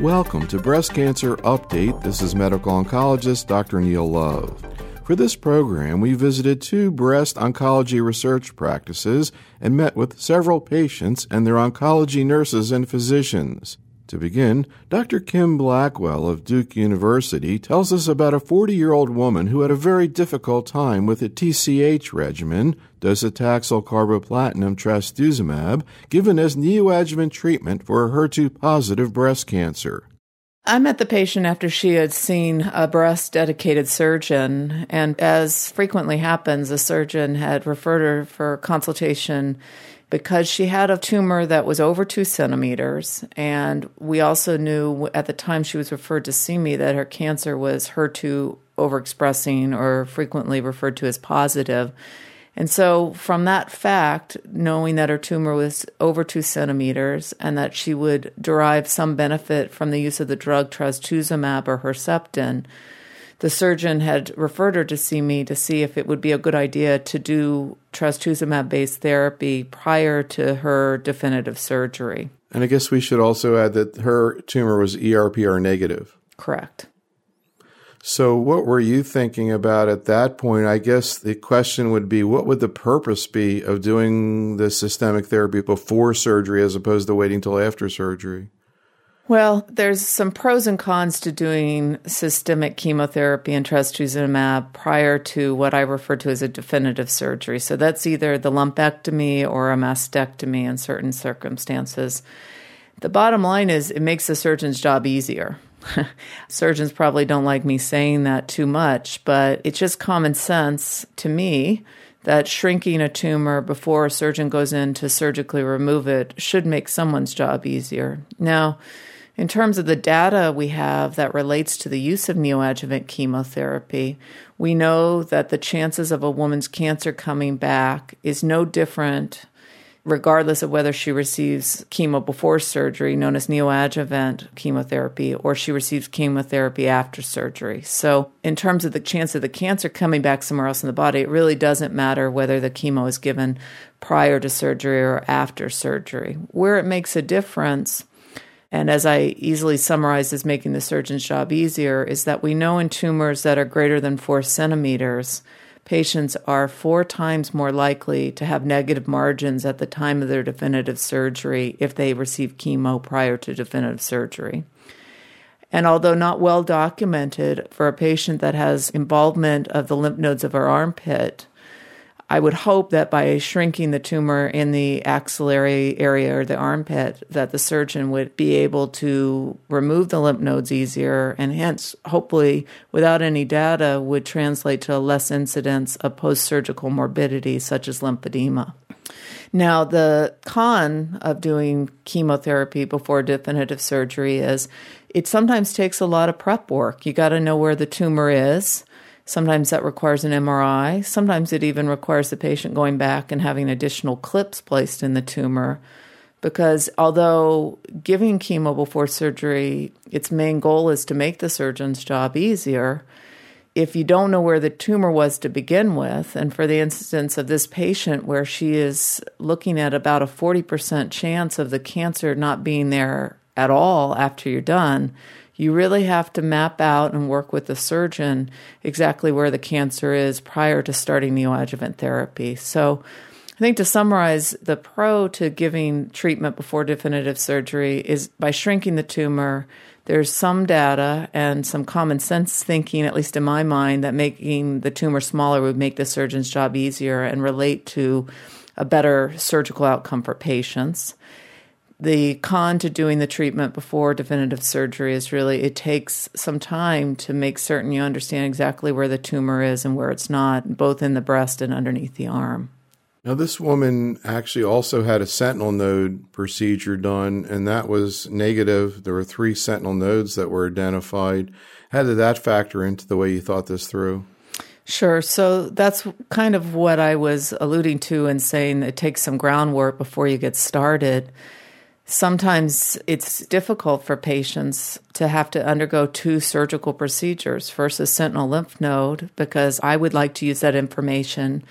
Welcome to Breast Cancer Update. This is medical oncologist Dr. Neil Love. For this program, we visited two breast oncology research practices and met with several patients and their oncology nurses and physicians. To begin, Dr. Kim Blackwell of Duke University tells us about a 40 year old woman who had a very difficult time with a TCH regimen, docetaxel carboplatin trastuzumab, given as neoadjuvant treatment for HER2 positive breast cancer. I met the patient after she had seen a breast dedicated surgeon, and as frequently happens, the surgeon had referred her for consultation because she had a tumor that was over two centimeters. And we also knew at the time she was referred to see me that her cancer was HER2 overexpressing or frequently referred to as positive. And so, from that fact, knowing that her tumor was over two centimeters and that she would derive some benefit from the use of the drug trastuzumab or Herceptin, the surgeon had referred her to see me to see if it would be a good idea to do trastuzumab based therapy prior to her definitive surgery. And I guess we should also add that her tumor was ERPR negative. Correct. So, what were you thinking about at that point? I guess the question would be what would the purpose be of doing the systemic therapy before surgery as opposed to waiting till after surgery? Well, there's some pros and cons to doing systemic chemotherapy and trastuzumab prior to what I refer to as a definitive surgery. So that's either the lumpectomy or a mastectomy in certain circumstances. The bottom line is it makes the surgeon's job easier. Surgeons probably don't like me saying that too much, but it's just common sense to me that shrinking a tumor before a surgeon goes in to surgically remove it should make someone's job easier. Now, in terms of the data we have that relates to the use of neoadjuvant chemotherapy, we know that the chances of a woman's cancer coming back is no different regardless of whether she receives chemo before surgery, known as neoadjuvant chemotherapy, or she receives chemotherapy after surgery. So, in terms of the chance of the cancer coming back somewhere else in the body, it really doesn't matter whether the chemo is given prior to surgery or after surgery. Where it makes a difference and as I easily summarized as making the surgeon's job easier, is that we know in tumors that are greater than four centimeters, patients are four times more likely to have negative margins at the time of their definitive surgery if they receive chemo prior to definitive surgery. And although not well documented for a patient that has involvement of the lymph nodes of our armpit, I would hope that by shrinking the tumor in the axillary area or the armpit, that the surgeon would be able to remove the lymph nodes easier, and hence, hopefully, without any data, would translate to a less incidence of post surgical morbidity such as lymphedema. Now, the con of doing chemotherapy before definitive surgery is it sometimes takes a lot of prep work. You got to know where the tumor is. Sometimes that requires an MRI. Sometimes it even requires the patient going back and having additional clips placed in the tumor. Because although giving chemo before surgery, its main goal is to make the surgeon's job easier, if you don't know where the tumor was to begin with, and for the instance of this patient where she is looking at about a 40% chance of the cancer not being there at all after you're done, you really have to map out and work with the surgeon exactly where the cancer is prior to starting neoadjuvant therapy. So, I think to summarize, the pro to giving treatment before definitive surgery is by shrinking the tumor. There's some data and some common sense thinking, at least in my mind, that making the tumor smaller would make the surgeon's job easier and relate to a better surgical outcome for patients the con to doing the treatment before definitive surgery is really it takes some time to make certain you understand exactly where the tumor is and where it's not, both in the breast and underneath the arm. Now, this woman actually also had a sentinel node procedure done, and that was negative. There were three sentinel nodes that were identified. How did that factor into the way you thought this through? Sure. So that's kind of what I was alluding to and saying it takes some groundwork before you get started. Sometimes it's difficult for patients to have to undergo two surgical procedures. First, a sentinel lymph node, because I would like to use that information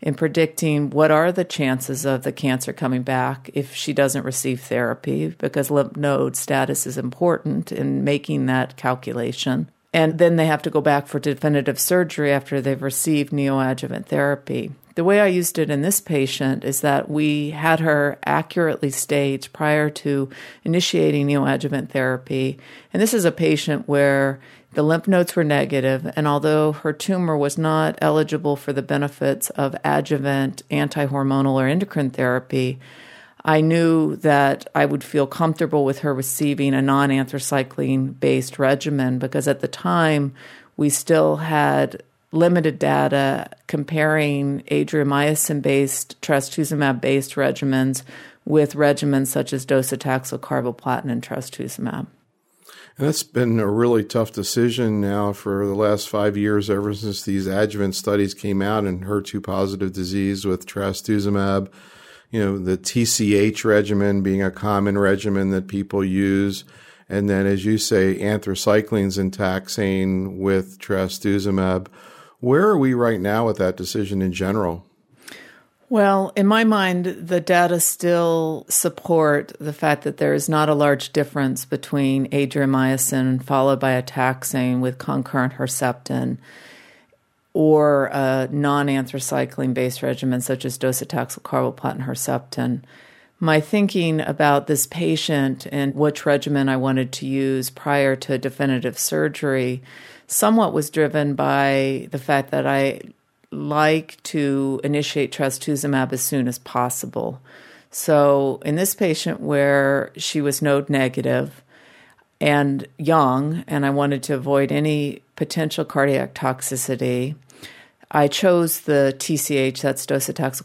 in predicting what are the chances of the cancer coming back if she doesn't receive therapy, because lymph node status is important in making that calculation. And then they have to go back for definitive surgery after they've received neoadjuvant therapy. The way I used it in this patient is that we had her accurately staged prior to initiating neoadjuvant therapy. And this is a patient where the lymph nodes were negative, and although her tumor was not eligible for the benefits of adjuvant anti-hormonal or endocrine therapy, I knew that I would feel comfortable with her receiving a non anthracycline based regimen because at the time we still had limited data comparing adriamycin based, trastuzumab based regimens with regimens such as docetaxel, carboplatin, and trastuzumab. And that's been a really tough decision now for the last five years, ever since these adjuvant studies came out in HER2 positive disease with trastuzumab. You know, the TCH regimen being a common regimen that people use. And then, as you say, anthracyclines and taxane with trastuzumab. Where are we right now with that decision in general? Well, in my mind, the data still support the fact that there is not a large difference between adriamycin followed by a taxane with concurrent Herceptin or a non anthracycline based regimen such as docetaxel, carboplatin, Herceptin. My thinking about this patient and which regimen I wanted to use prior to definitive surgery somewhat was driven by the fact that I like to initiate trastuzumab as soon as possible. So, in this patient where she was node negative and young, and I wanted to avoid any potential cardiac toxicity, I chose the TCH, that's docetaxel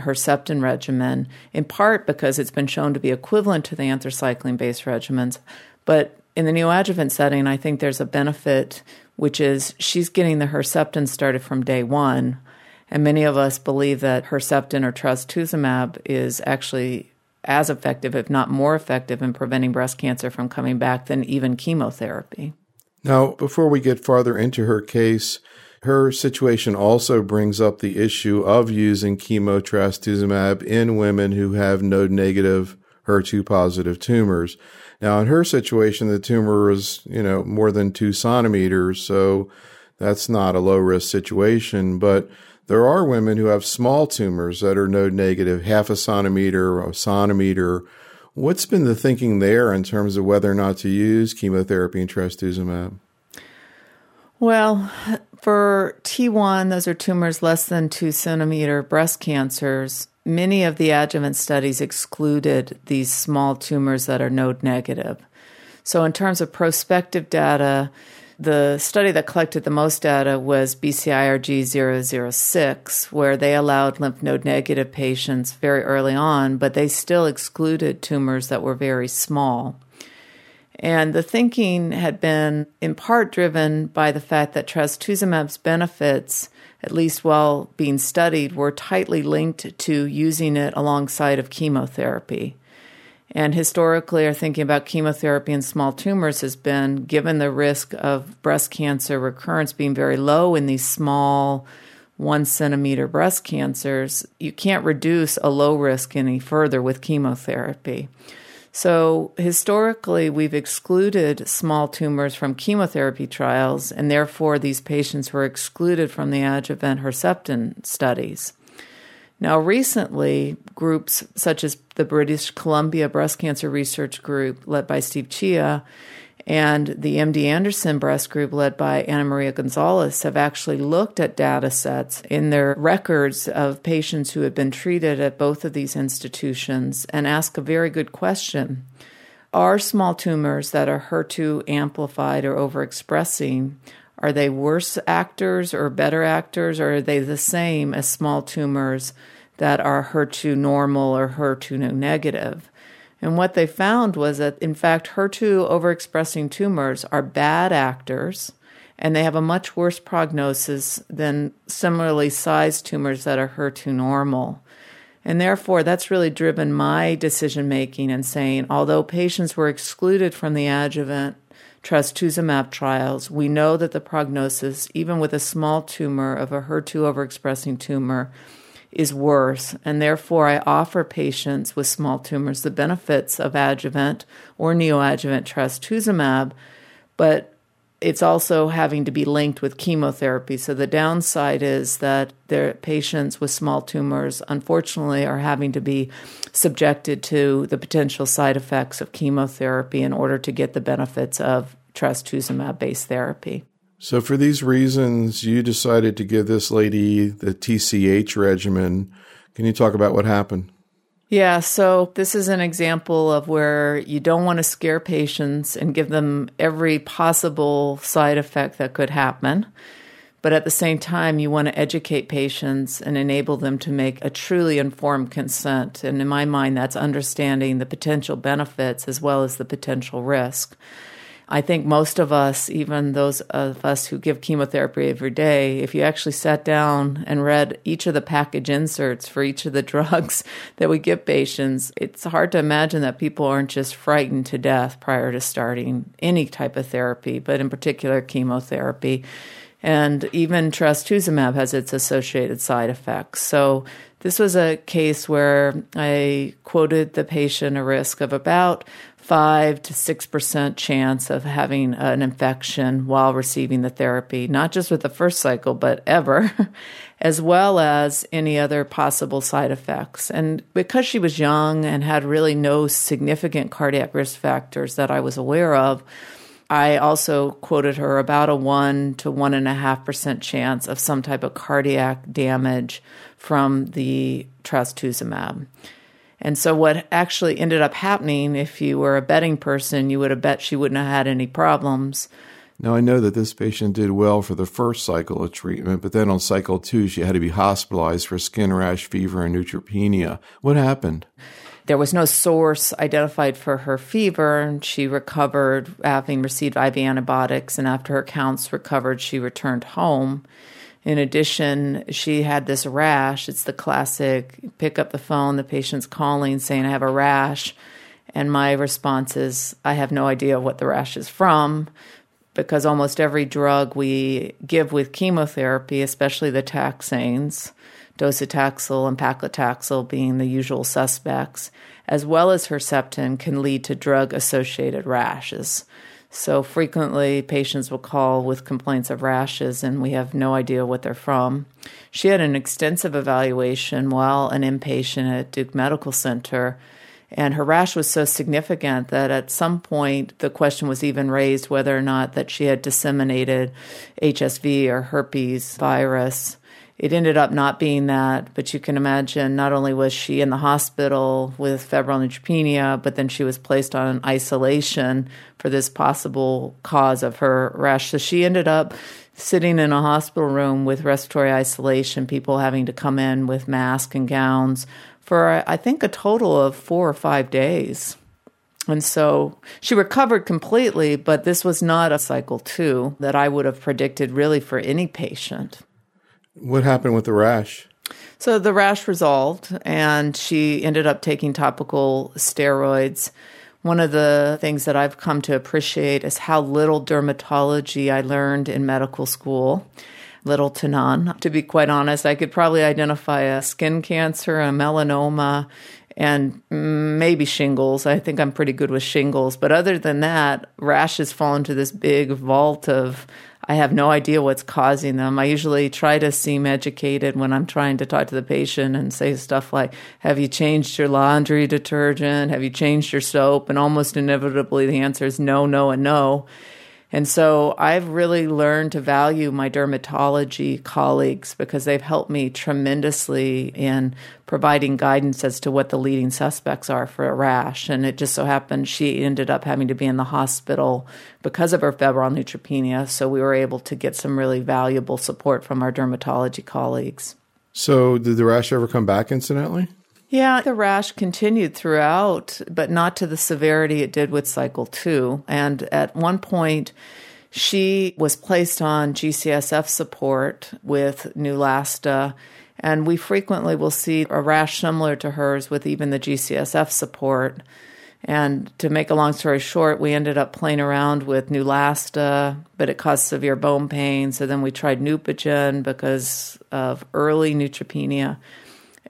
Herceptin regimen, in part because it's been shown to be equivalent to the anthracycline based regimens. But in the neoadjuvant setting, I think there's a benefit which is she's getting the Herceptin started from day one. And many of us believe that Herceptin or trastuzumab is actually as effective, if not more effective, in preventing breast cancer from coming back than even chemotherapy. Now, before we get farther into her case, her situation also brings up the issue of using chemotrastuzumab in women who have node negative HER2 positive tumors. Now, in her situation, the tumor was, you know, more than two centimeters, so that's not a low risk situation. But there are women who have small tumors that are node negative, half a centimeter, a centimeter. What's been the thinking there in terms of whether or not to use chemotherapy and trastuzumab? Well, for T1, those are tumors less than two centimeter breast cancers many of the adjuvant studies excluded these small tumors that are node negative. So, in terms of prospective data, the study that collected the most data was BCIRG 006, where they allowed lymph node negative patients very early on, but they still excluded tumors that were very small. And the thinking had been in part driven by the fact that trastuzumab's benefits at least while being studied, were tightly linked to using it alongside of chemotherapy. And historically, our thinking about chemotherapy in small tumors has been given the risk of breast cancer recurrence being very low in these small one centimeter breast cancers, you can't reduce a low risk any further with chemotherapy. So, historically, we've excluded small tumors from chemotherapy trials, and therefore, these patients were excluded from the adjuvant Herceptin studies. Now, recently, groups such as the British Columbia Breast Cancer Research Group, led by Steve Chia, and the MD Anderson Breast Group, led by Ana Maria Gonzalez, have actually looked at data sets in their records of patients who have been treated at both of these institutions and ask a very good question. Are small tumors that are HER2 amplified or overexpressing, are they worse actors or better actors, or are they the same as small tumors that are HER2 normal or HER2 negative? And what they found was that, in fact, HER2 overexpressing tumors are bad actors and they have a much worse prognosis than similarly sized tumors that are HER2 normal. And therefore, that's really driven my decision making and saying, although patients were excluded from the adjuvant trastuzumab trials, we know that the prognosis, even with a small tumor of a HER2 overexpressing tumor, is worse, and therefore I offer patients with small tumors the benefits of adjuvant or neoadjuvant trastuzumab, but it's also having to be linked with chemotherapy. So the downside is that their patients with small tumors, unfortunately, are having to be subjected to the potential side effects of chemotherapy in order to get the benefits of trastuzumab based therapy. So, for these reasons, you decided to give this lady the TCH regimen. Can you talk about what happened? Yeah, so this is an example of where you don't want to scare patients and give them every possible side effect that could happen. But at the same time, you want to educate patients and enable them to make a truly informed consent. And in my mind, that's understanding the potential benefits as well as the potential risk. I think most of us, even those of us who give chemotherapy every day, if you actually sat down and read each of the package inserts for each of the drugs that we give patients, it's hard to imagine that people aren't just frightened to death prior to starting any type of therapy, but in particular chemotherapy. And even trastuzumab has its associated side effects. So this was a case where I quoted the patient a risk of about 5 to 6% chance of having an infection while receiving the therapy, not just with the first cycle, but ever, as well as any other possible side effects. And because she was young and had really no significant cardiac risk factors that I was aware of, I also quoted her about a 1 to 1.5% chance of some type of cardiac damage from the trastuzumab. And so, what actually ended up happening, if you were a betting person, you would have bet she wouldn't have had any problems. Now, I know that this patient did well for the first cycle of treatment, but then on cycle two, she had to be hospitalized for skin rash, fever, and neutropenia. What happened? There was no source identified for her fever, and she recovered having received IV antibiotics. And after her counts recovered, she returned home. In addition, she had this rash. It's the classic pick up the phone, the patient's calling saying, I have a rash. And my response is, I have no idea what the rash is from because almost every drug we give with chemotherapy, especially the taxanes, docetaxel and paclitaxel being the usual suspects, as well as Herceptin, can lead to drug associated rashes. So frequently, patients will call with complaints of rashes, and we have no idea what they're from. She had an extensive evaluation while an inpatient at Duke Medical Center, and her rash was so significant that at some point the question was even raised whether or not that she had disseminated HSV or herpes virus. It ended up not being that, but you can imagine not only was she in the hospital with febrile neutropenia, but then she was placed on isolation for this possible cause of her rash. So she ended up sitting in a hospital room with respiratory isolation, people having to come in with masks and gowns for, I think, a total of four or five days. And so she recovered completely, but this was not a cycle two that I would have predicted really for any patient. What happened with the rash? So the rash resolved, and she ended up taking topical steroids. One of the things that I've come to appreciate is how little dermatology I learned in medical school. Little to none. To be quite honest, I could probably identify a skin cancer, a melanoma, and maybe shingles. I think I'm pretty good with shingles. But other than that, rashes fall into this big vault of I have no idea what's causing them. I usually try to seem educated when I'm trying to talk to the patient and say stuff like, Have you changed your laundry detergent? Have you changed your soap? And almost inevitably the answer is no, no, and no. And so I've really learned to value my dermatology colleagues because they've helped me tremendously in providing guidance as to what the leading suspects are for a rash. And it just so happened she ended up having to be in the hospital because of her febrile neutropenia. So we were able to get some really valuable support from our dermatology colleagues. So did the rash ever come back incidentally? Yeah, the rash continued throughout, but not to the severity it did with cycle two. And at one point, she was placed on GCSF support with Neulasta, and we frequently will see a rash similar to hers with even the GCSF support. And to make a long story short, we ended up playing around with Neulasta, but it caused severe bone pain. So then we tried Neupogen because of early neutropenia.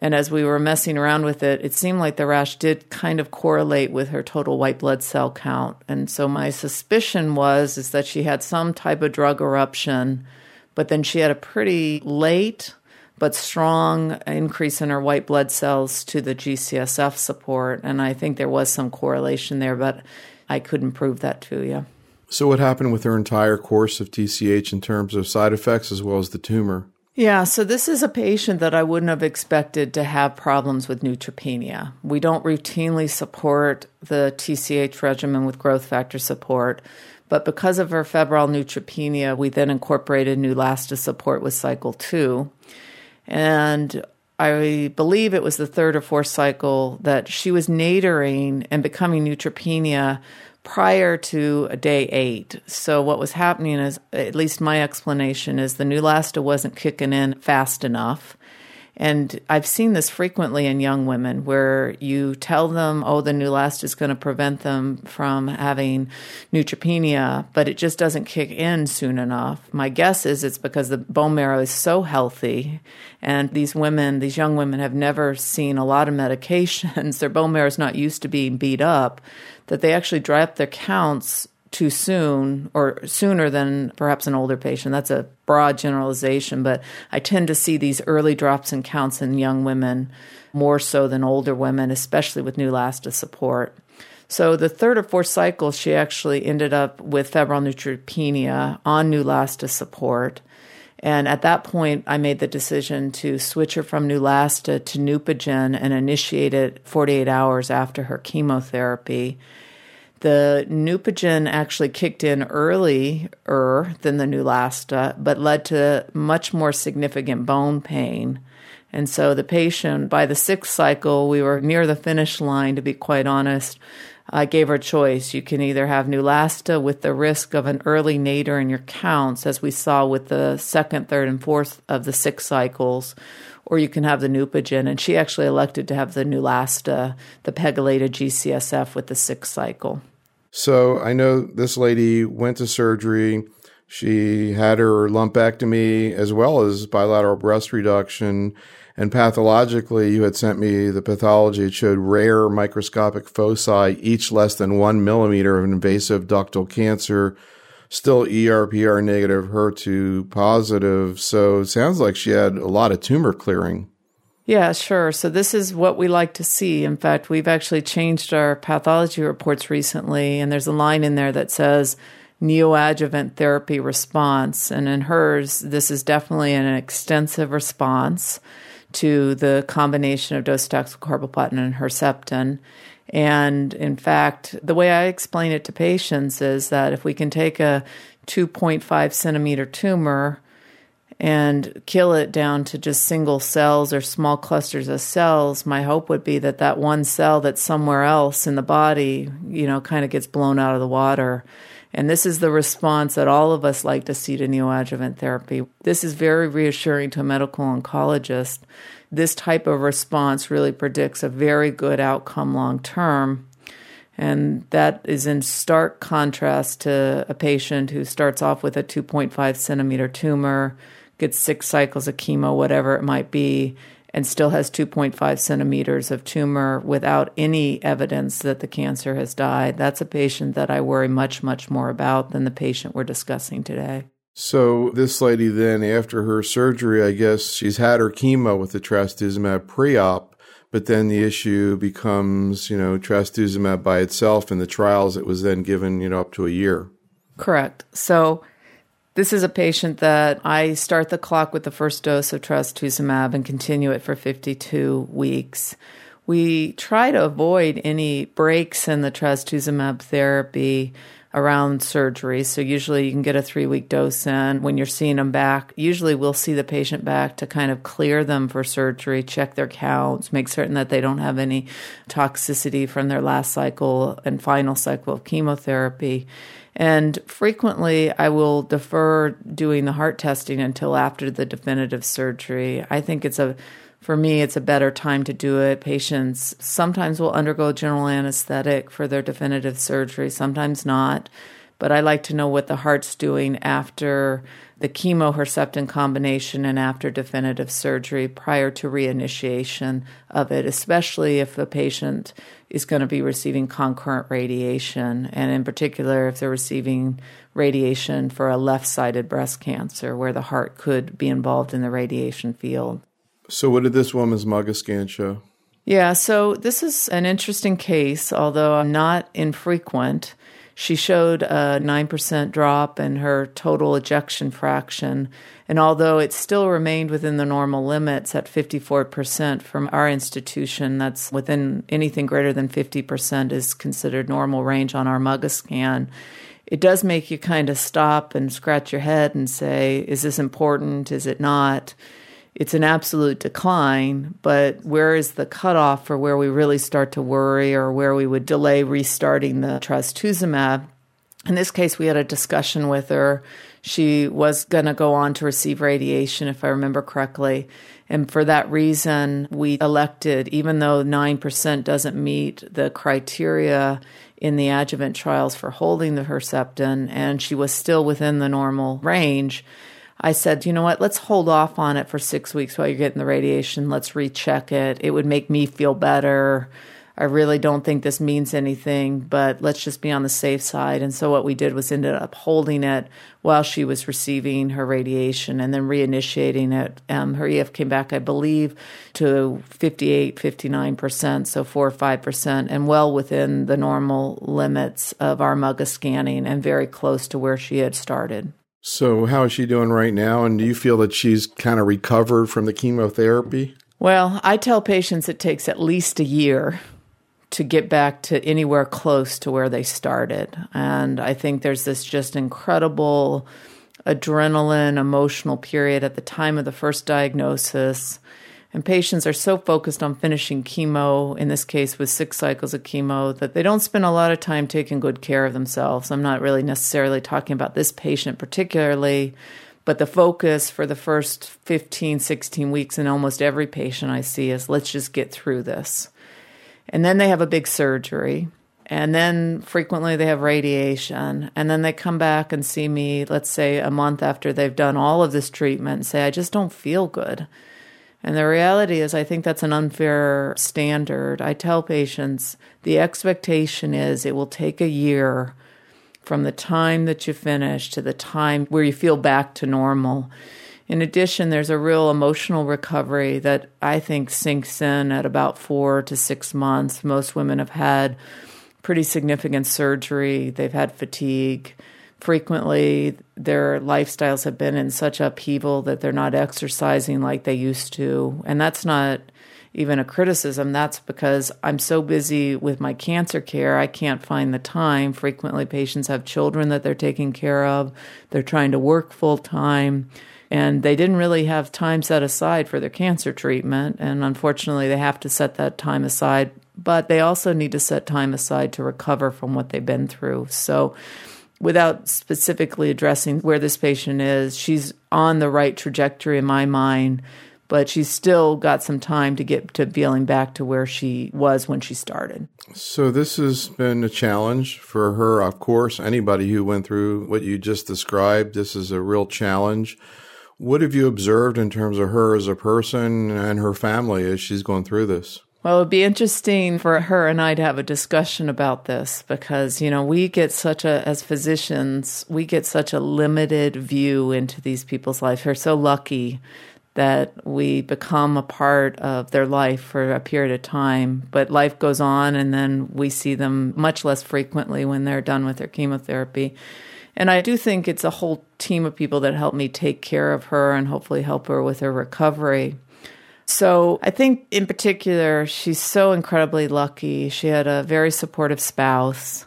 And as we were messing around with it, it seemed like the rash did kind of correlate with her total white blood cell count. And so my suspicion was is that she had some type of drug eruption, but then she had a pretty late but strong increase in her white blood cells to the GCSF support. And I think there was some correlation there, but I couldn't prove that to you. So, what happened with her entire course of TCH in terms of side effects as well as the tumor? Yeah, so this is a patient that I wouldn't have expected to have problems with neutropenia. We don't routinely support the TCH regimen with growth factor support, but because of her febrile neutropenia, we then incorporated Neulasta support with cycle two. And I believe it was the third or fourth cycle that she was nadering and becoming neutropenia prior to day eight. So what was happening is, at least my explanation is, the Neulasta wasn't kicking in fast enough. And I've seen this frequently in young women where you tell them, oh, the Neulasta is going to prevent them from having neutropenia, but it just doesn't kick in soon enough. My guess is it's because the bone marrow is so healthy. And these women, these young women, have never seen a lot of medications. Their bone marrow is not used to being beat up, that they actually drop their counts too soon or sooner than perhaps an older patient. That's a broad generalization, but I tend to see these early drops in counts in young women more so than older women, especially with Neulasta support. So the third or fourth cycle, she actually ended up with febrile neutropenia on Neulasta support. And at that point, I made the decision to switch her from Neulasta to Neupogen and initiate it 48 hours after her chemotherapy. The Neupogen actually kicked in earlier than the Neulasta, but led to much more significant bone pain. And so the patient, by the sixth cycle, we were near the finish line, to be quite honest. I gave her a choice. You can either have Neulasta with the risk of an early nadir in your counts, as we saw with the second, third, and fourth of the six cycles, or you can have the Neupogen. And she actually elected to have the Neulasta, the pegylated GCSF with the sixth cycle. So I know this lady went to surgery. She had her lumpectomy as well as bilateral breast reduction. And pathologically, you had sent me the pathology. It showed rare microscopic foci, each less than one millimeter of invasive ductal cancer, still ERPR negative, HER2 positive. So it sounds like she had a lot of tumor clearing. Yeah, sure. So this is what we like to see. In fact, we've actually changed our pathology reports recently, and there's a line in there that says neoadjuvant therapy response. And in hers, this is definitely an extensive response to the combination of docetaxel carboplatin and Herceptin. And in fact, the way I explain it to patients is that if we can take a 2.5 centimeter tumor and kill it down to just single cells or small clusters of cells, my hope would be that that one cell that's somewhere else in the body, you know, kind of gets blown out of the water. And this is the response that all of us like to see to neoadjuvant therapy. This is very reassuring to a medical oncologist. This type of response really predicts a very good outcome long term. And that is in stark contrast to a patient who starts off with a 2.5 centimeter tumor gets six cycles of chemo, whatever it might be, and still has 2.5 centimeters of tumor without any evidence that the cancer has died. That's a patient that I worry much, much more about than the patient we're discussing today. So, this lady then, after her surgery, I guess she's had her chemo with the trastuzumab pre op, but then the issue becomes, you know, trastuzumab by itself. In the trials, it was then given, you know, up to a year. Correct. So, this is a patient that I start the clock with the first dose of trastuzumab and continue it for 52 weeks. We try to avoid any breaks in the trastuzumab therapy around surgery. So usually you can get a three week dose in when you're seeing them back. Usually we'll see the patient back to kind of clear them for surgery, check their counts, make certain that they don't have any toxicity from their last cycle and final cycle of chemotherapy. And frequently, I will defer doing the heart testing until after the definitive surgery. I think it's a for me, it's a better time to do it. Patients sometimes will undergo general anesthetic for their definitive surgery, sometimes not. But I like to know what the heart's doing after the chemo Herceptin combination and after definitive surgery prior to reinitiation of it, especially if the patient is going to be receiving concurrent radiation, and in particular, if they're receiving radiation for a left sided breast cancer where the heart could be involved in the radiation field. So, what did this woman's MUGA scan show? Yeah, so this is an interesting case, although not infrequent. She showed a 9% drop in her total ejection fraction. And although it still remained within the normal limits at 54% from our institution, that's within anything greater than 50% is considered normal range on our MUGA scan. It does make you kind of stop and scratch your head and say, is this important? Is it not? It's an absolute decline, but where is the cutoff for where we really start to worry or where we would delay restarting the trastuzumab? In this case, we had a discussion with her. She was going to go on to receive radiation, if I remember correctly. And for that reason, we elected, even though 9% doesn't meet the criteria in the adjuvant trials for holding the Herceptin, and she was still within the normal range, I said, you know what, let's hold off on it for six weeks while you're getting the radiation. Let's recheck it. It would make me feel better. I really don't think this means anything, but let's just be on the safe side. And so what we did was ended up holding it while she was receiving her radiation and then reinitiating it. Um, her EF came back, I believe, to 58, 59%, so 4 or 5%, and well within the normal limits of our MUGA scanning and very close to where she had started. So, how is she doing right now? And do you feel that she's kind of recovered from the chemotherapy? Well, I tell patients it takes at least a year to get back to anywhere close to where they started. And I think there's this just incredible adrenaline, emotional period at the time of the first diagnosis and patients are so focused on finishing chemo, in this case with six cycles of chemo, that they don't spend a lot of time taking good care of themselves. I'm not really necessarily talking about this patient particularly, but the focus for the first 15, 16 weeks in almost every patient I see is let's just get through this. And then they have a big surgery. And then frequently they have radiation. And then they come back and see me, let's say a month after they've done all of this treatment, and say, I just don't feel good. And the reality is, I think that's an unfair standard. I tell patients the expectation is it will take a year from the time that you finish to the time where you feel back to normal. In addition, there's a real emotional recovery that I think sinks in at about four to six months. Most women have had pretty significant surgery, they've had fatigue frequently their lifestyles have been in such upheaval that they're not exercising like they used to. And that's not even a criticism. That's because I'm so busy with my cancer care, I can't find the time. Frequently, patients have children that they're taking care of, they're trying to work full time. And they didn't really have time set aside for their cancer treatment. And unfortunately, they have to set that time aside. But they also need to set time aside to recover from what they've been through. So without specifically addressing where this patient is, she's on the right trajectory in my mind, but she's still got some time to get to feeling back to where she was when she started. So, this has been a challenge for her, of course. Anybody who went through what you just described, this is a real challenge. What have you observed in terms of her as a person and her family as she's going through this? Well, it'd be interesting for her and I to have a discussion about this because, you know, we get such a, as physicians, we get such a limited view into these people's life. We're so lucky that we become a part of their life for a period of time, but life goes on and then we see them much less frequently when they're done with their chemotherapy. And I do think it's a whole team of people that help me take care of her and hopefully help her with her recovery. So I think in particular, she's so incredibly lucky. She had a very supportive spouse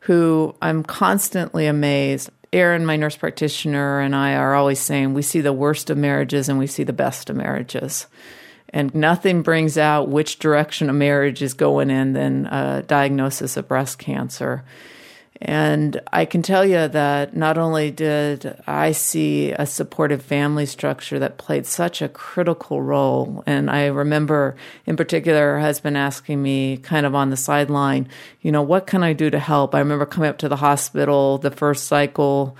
who I'm constantly amazed. Erin, my nurse practitioner, and I are always saying we see the worst of marriages and we see the best of marriages. And nothing brings out which direction a marriage is going in than a diagnosis of breast cancer. And I can tell you that not only did I see a supportive family structure that played such a critical role, and I remember in particular her husband asking me kind of on the sideline, you know, what can I do to help? I remember coming up to the hospital the first cycle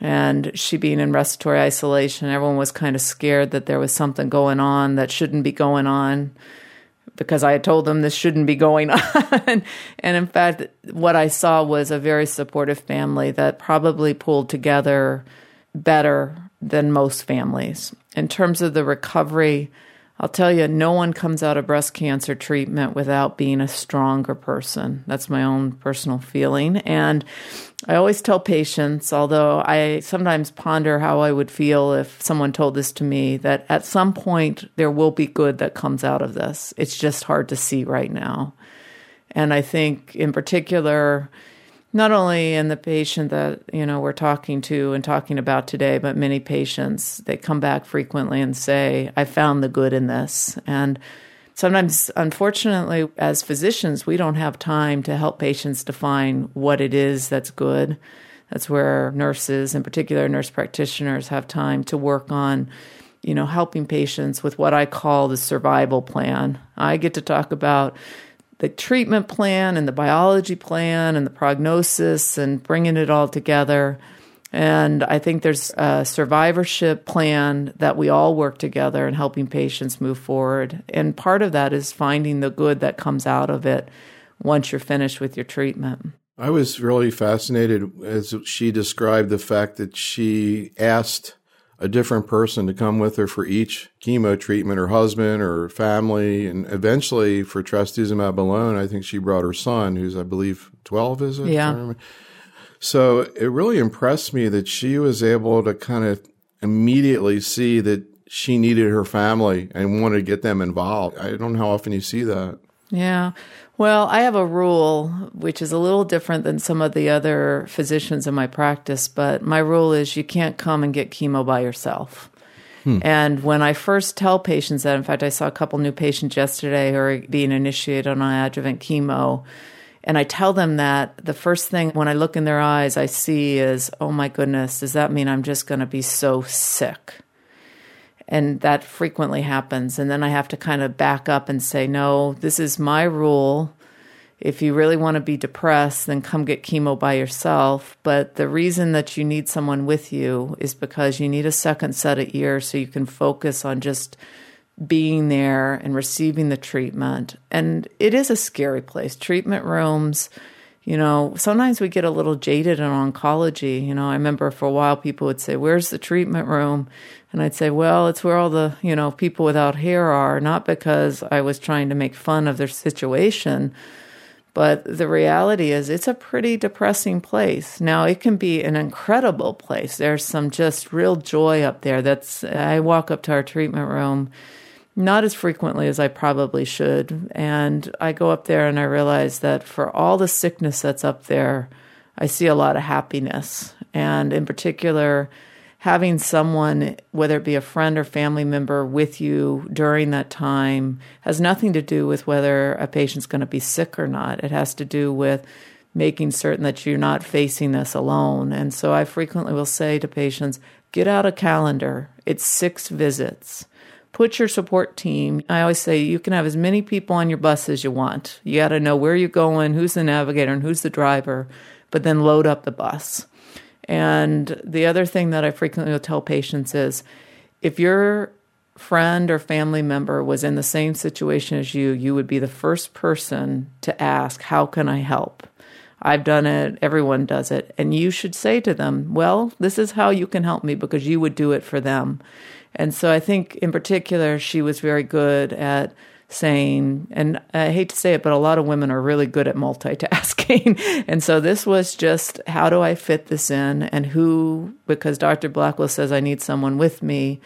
and she being in respiratory isolation. Everyone was kind of scared that there was something going on that shouldn't be going on because I had told them this shouldn't be going on. and in fact, what I saw was a very supportive family that probably pulled together better than most families. In terms of the recovery, I'll tell you, no one comes out of breast cancer treatment without being a stronger person. That's my own personal feeling. And I always tell patients, although I sometimes ponder how I would feel if someone told this to me, that at some point there will be good that comes out of this. It's just hard to see right now. And I think, in particular, not only in the patient that you know we're talking to and talking about today but many patients they come back frequently and say i found the good in this. And sometimes unfortunately as physicians we don't have time to help patients define what it is that's good. That's where nurses in particular nurse practitioners have time to work on you know helping patients with what i call the survival plan. I get to talk about the treatment plan and the biology plan and the prognosis and bringing it all together. And I think there's a survivorship plan that we all work together in helping patients move forward. And part of that is finding the good that comes out of it once you're finished with your treatment. I was really fascinated as she described the fact that she asked a different person to come with her for each chemo treatment, her husband or family. And eventually for trastuzumab alone, I think she brought her son, who's, I believe, 12, is it? Yeah. So it really impressed me that she was able to kind of immediately see that she needed her family and wanted to get them involved. I don't know how often you see that. Yeah. Well, I have a rule which is a little different than some of the other physicians in my practice, but my rule is you can't come and get chemo by yourself. Hmm. And when I first tell patients that, in fact, I saw a couple new patients yesterday who are being initiated on adjuvant chemo. And I tell them that the first thing when I look in their eyes, I see is, oh my goodness, does that mean I'm just going to be so sick? And that frequently happens. And then I have to kind of back up and say, no, this is my rule. If you really want to be depressed, then come get chemo by yourself. But the reason that you need someone with you is because you need a second set of ears so you can focus on just being there and receiving the treatment. And it is a scary place. Treatment rooms, you know, sometimes we get a little jaded in oncology. You know, I remember for a while people would say, Where's the treatment room? And I'd say, well, it's where all the, you know, people without hair are, not because I was trying to make fun of their situation, but the reality is it's a pretty depressing place. Now, it can be an incredible place. There's some just real joy up there. That's, I walk up to our treatment room not as frequently as I probably should. And I go up there and I realize that for all the sickness that's up there, I see a lot of happiness. And in particular, having someone, whether it be a friend or family member, with you during that time has nothing to do with whether a patient's going to be sick or not. It has to do with making certain that you're not facing this alone. And so I frequently will say to patients, get out a calendar. It's six visits. Put your support team. I always say you can have as many people on your bus as you want. You got to know where you're going, who's the navigator, and who's the driver, but then load up the bus. And the other thing that I frequently will tell patients is if your friend or family member was in the same situation as you, you would be the first person to ask, How can I help? I've done it, everyone does it. And you should say to them, Well, this is how you can help me because you would do it for them. And so I think in particular, she was very good at saying, and I hate to say it, but a lot of women are really good at multitasking. and so this was just how do I fit this in and who, because Dr. Blackwell says I need someone with me.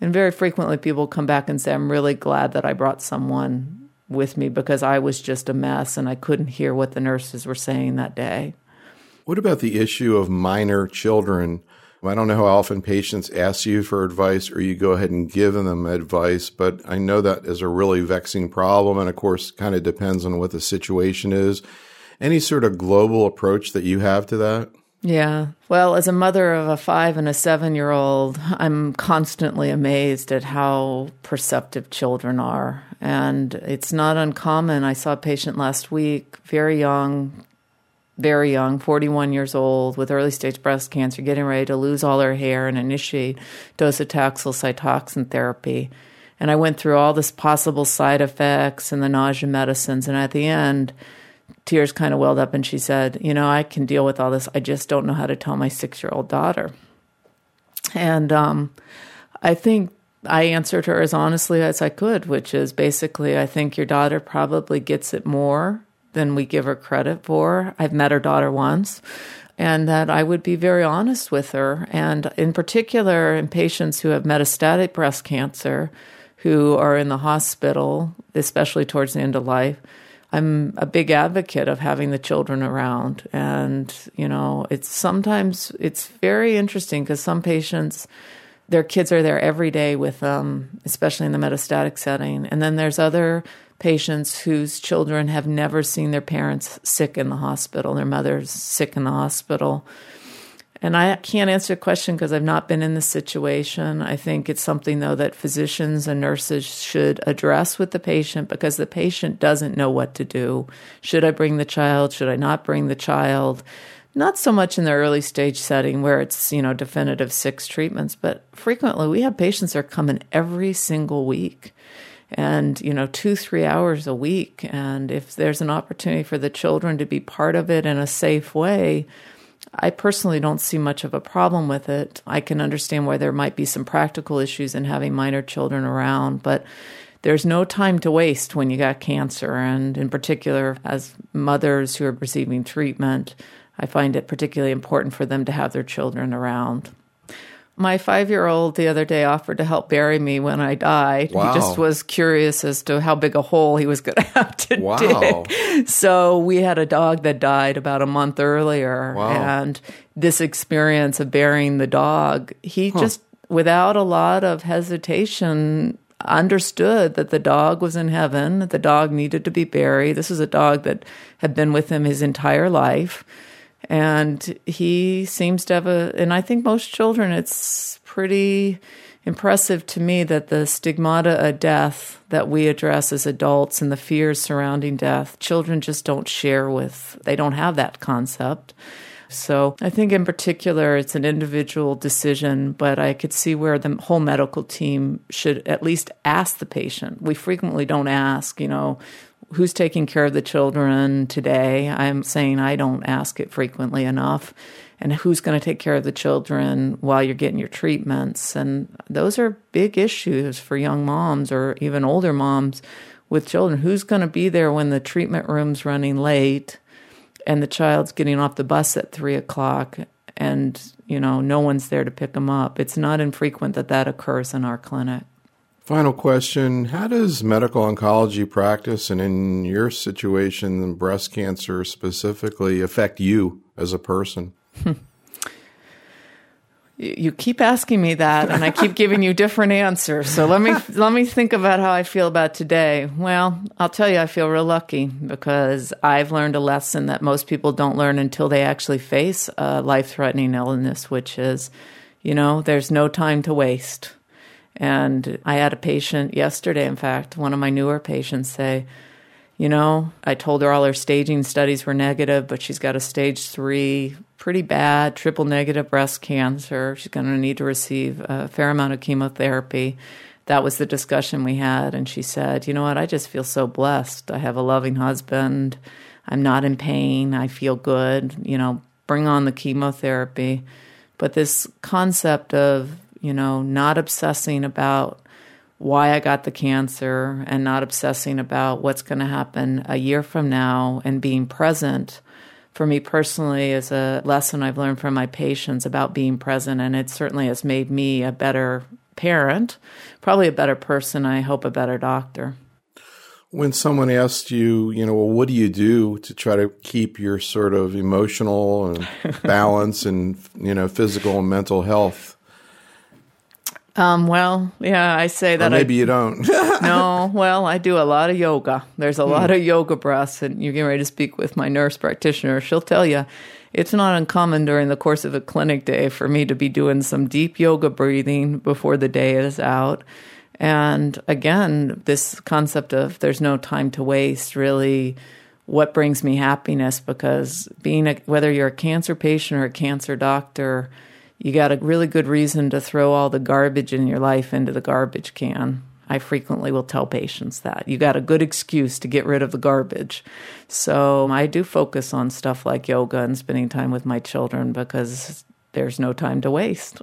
And very frequently people come back and say, I'm really glad that I brought someone with me because I was just a mess and I couldn't hear what the nurses were saying that day. What about the issue of minor children? I don't know how often patients ask you for advice or you go ahead and give them advice, but I know that is a really vexing problem. And of course, kind of depends on what the situation is. any sort of global approach that you have to that? Yeah. Well, as a mother of a five and a seven year old, I'm constantly amazed at how perceptive children are. And it's not uncommon. I saw a patient last week, very young, very young, 41 years old, with early stage breast cancer, getting ready to lose all her hair and initiate docetaxel Cytoxan therapy. And I went through all this possible side effects and the nausea medicines. And at the end, tears kind of welled up and she said, You know, I can deal with all this. I just don't know how to tell my six year old daughter. And um, I think I answered her as honestly as I could, which is basically, I think your daughter probably gets it more than we give her credit for. I've met her daughter once. And that I would be very honest with her. And in particular, in patients who have metastatic breast cancer, who are in the hospital, especially towards the end of life, I'm a big advocate of having the children around. And, you know, it's sometimes it's very interesting because some patients, their kids are there every day with them, especially in the metastatic setting. And then there's other patients whose children have never seen their parents sick in the hospital, their mother's sick in the hospital. And I can't answer the question because I've not been in this situation. I think it's something, though, that physicians and nurses should address with the patient because the patient doesn't know what to do. Should I bring the child? Should I not bring the child? Not so much in the early stage setting where it's, you know, definitive six treatments, but frequently we have patients that are coming every single week and you know two three hours a week and if there's an opportunity for the children to be part of it in a safe way I personally don't see much of a problem with it. I can understand why there might be some practical issues in having minor children around, but there's no time to waste when you got cancer. And in particular, as mothers who are receiving treatment, I find it particularly important for them to have their children around. My five year old the other day offered to help bury me when I died. Wow. He just was curious as to how big a hole he was going to have to Wow. dig. So we had a dog that died about a month earlier. Wow. And this experience of burying the dog, he just, without a lot of hesitation, understood that the dog was in heaven, that the dog needed to be buried. This was a dog that had been with him his entire life. And he seems to have a, and I think most children, it's pretty impressive to me that the stigmata of death that we address as adults and the fears surrounding death, children just don't share with, they don't have that concept. So I think in particular it's an individual decision, but I could see where the whole medical team should at least ask the patient. We frequently don't ask, you know, who's taking care of the children today? I'm saying I don't ask it frequently enough. And who's going to take care of the children while you're getting your treatments? And those are big issues for young moms or even older moms with children. Who's going to be there when the treatment room's running late and the child's getting off the bus at three o'clock and, you know, no one's there to pick them up? It's not infrequent that that occurs in our clinic. Final question. How does medical oncology practice, and in your situation, breast cancer specifically, affect you as a person? you keep asking me that and i keep giving you different answers. So let me let me think about how i feel about today. Well i'll tell you i feel real lucky because i've learned a lesson that most people don't learn until they actually face a life-threatening illness which is you know there's no time to waste and i had a patient yesterday in fact one of my newer patients say you know, I told her all her staging studies were negative, but she's got a stage three, pretty bad, triple negative breast cancer. She's going to need to receive a fair amount of chemotherapy. That was the discussion we had. And she said, You know what? I just feel so blessed. I have a loving husband. I'm not in pain. I feel good. You know, bring on the chemotherapy. But this concept of, you know, not obsessing about why I got the cancer and not obsessing about what's going to happen a year from now and being present for me personally is a lesson I've learned from my patients about being present. And it certainly has made me a better parent, probably a better person, I hope a better doctor. When someone asks you, you know, well, what do you do to try to keep your sort of emotional and balance and, you know, physical and mental health? Um, well, yeah, I say that. Or maybe I, you don't. no, well, I do a lot of yoga. There's a hmm. lot of yoga breaths, and you're getting ready to speak with my nurse practitioner. She'll tell you it's not uncommon during the course of a clinic day for me to be doing some deep yoga breathing before the day is out. And again, this concept of there's no time to waste really what brings me happiness because being a, whether you're a cancer patient or a cancer doctor, you got a really good reason to throw all the garbage in your life into the garbage can. I frequently will tell patients that. You got a good excuse to get rid of the garbage. So I do focus on stuff like yoga and spending time with my children because there's no time to waste.